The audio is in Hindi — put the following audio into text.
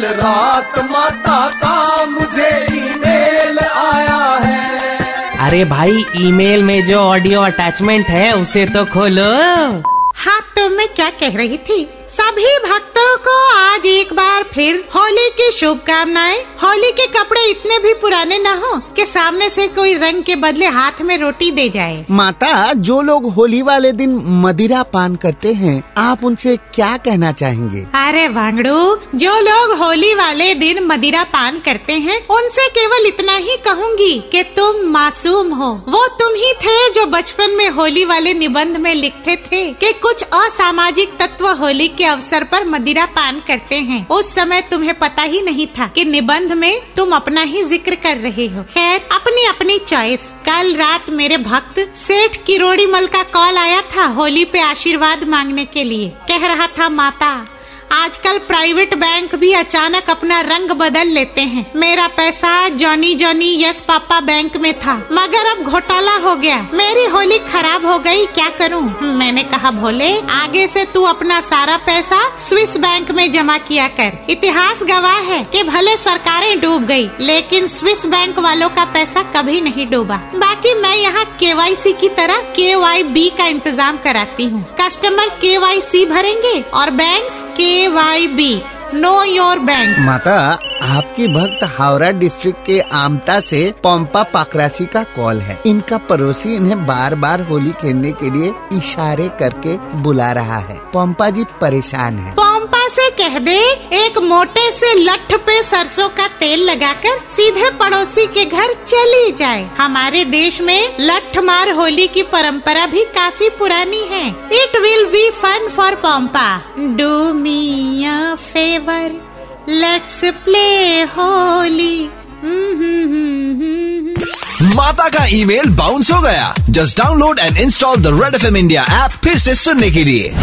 कल रात माता का मुझे ईमेल आया है। अरे भाई, ईमेल में जो ऑडियो अटैचमेंट है, उसे तो खोलो। हाँ तो मैं क्या कह रही थी? सभी भक्तों को आज एक बार फिर होली की शुभकामनाएँ। होली के कपड़े इतने भी पुराने न हो कि सामने से कोई रंग के बदले हाथ में रोटी दे जाए। माता जो लोग होली वाले दिन मदिरा पान करते हैं आप उनसे क्या कहना चाहेंगे? अरे वांगड़ू जो लोग होली वाले दिन मदिरा पान करते हैं उनसे केवल इतना ही कहूँगी कि तुम मासूम हो। वो तुम ही थे जो बचपन में होली वाले निबंध में लिखते थे कि कुछ असामाजिक तत्व होली के अवसर पर मदिरा पान करते हैं। उस समय तुम्हें पता ही नहीं था कि निबंध में तुम अपना ही ज़िक्र कर रहे हो। खैर अपनी अपनी चॉइस कल रात मेरे भक्त सेठ किरोड़ी मल का कॉल आया था होली पे आशीर्वाद मांगने के लिए। कह रहा था, माता आजकल प्राइवेट बैंक भी अचानक अपना रंग बदल लेते हैं। मेरा पैसा Johnny Johnny yes papa bank में था। मगर अब घोटाला हो गया। मेरी होली खराब हो गई, क्या करूँ? मैंने कहा, भोले, आगे से तू अपना सारा पैसा स्विस बैंक में जमा किया कर। इतिहास गवाह है कि भले सरकारें डूब गई, लेकिन स्विस बैंक वालों का पैसा कभी नहीं डूबा। बाकी मैं यहाँ के की तरह के का इंतज़ाम कराती हूँ। कस्टमर के भरेंगे और बैंक के Y B know your bank माता आपकी भक्त हावड़ा डिस्ट्रिक्ट के आमता से पंपा पाकरासी का कॉल है। इनका पड़ोसी इन्हें बार बार होली खेलने के लिए इशारे करके बुला रहा है। पंपा जी परेशान है। पंपा से कह दे, एक मोटे से लठ पे सरसों का तेल लगाकर सीधे पड़ोसी के घर चली जाए। हमारे देश में लठ मार होली की परंपरा भी काफ़ी पुरानी है। It will be fun for Pampa do me a favour let's play Holi. माता का ईमेल बाउंस हो गया। Just download and install the red F M India app फिर से सुनने के लिए।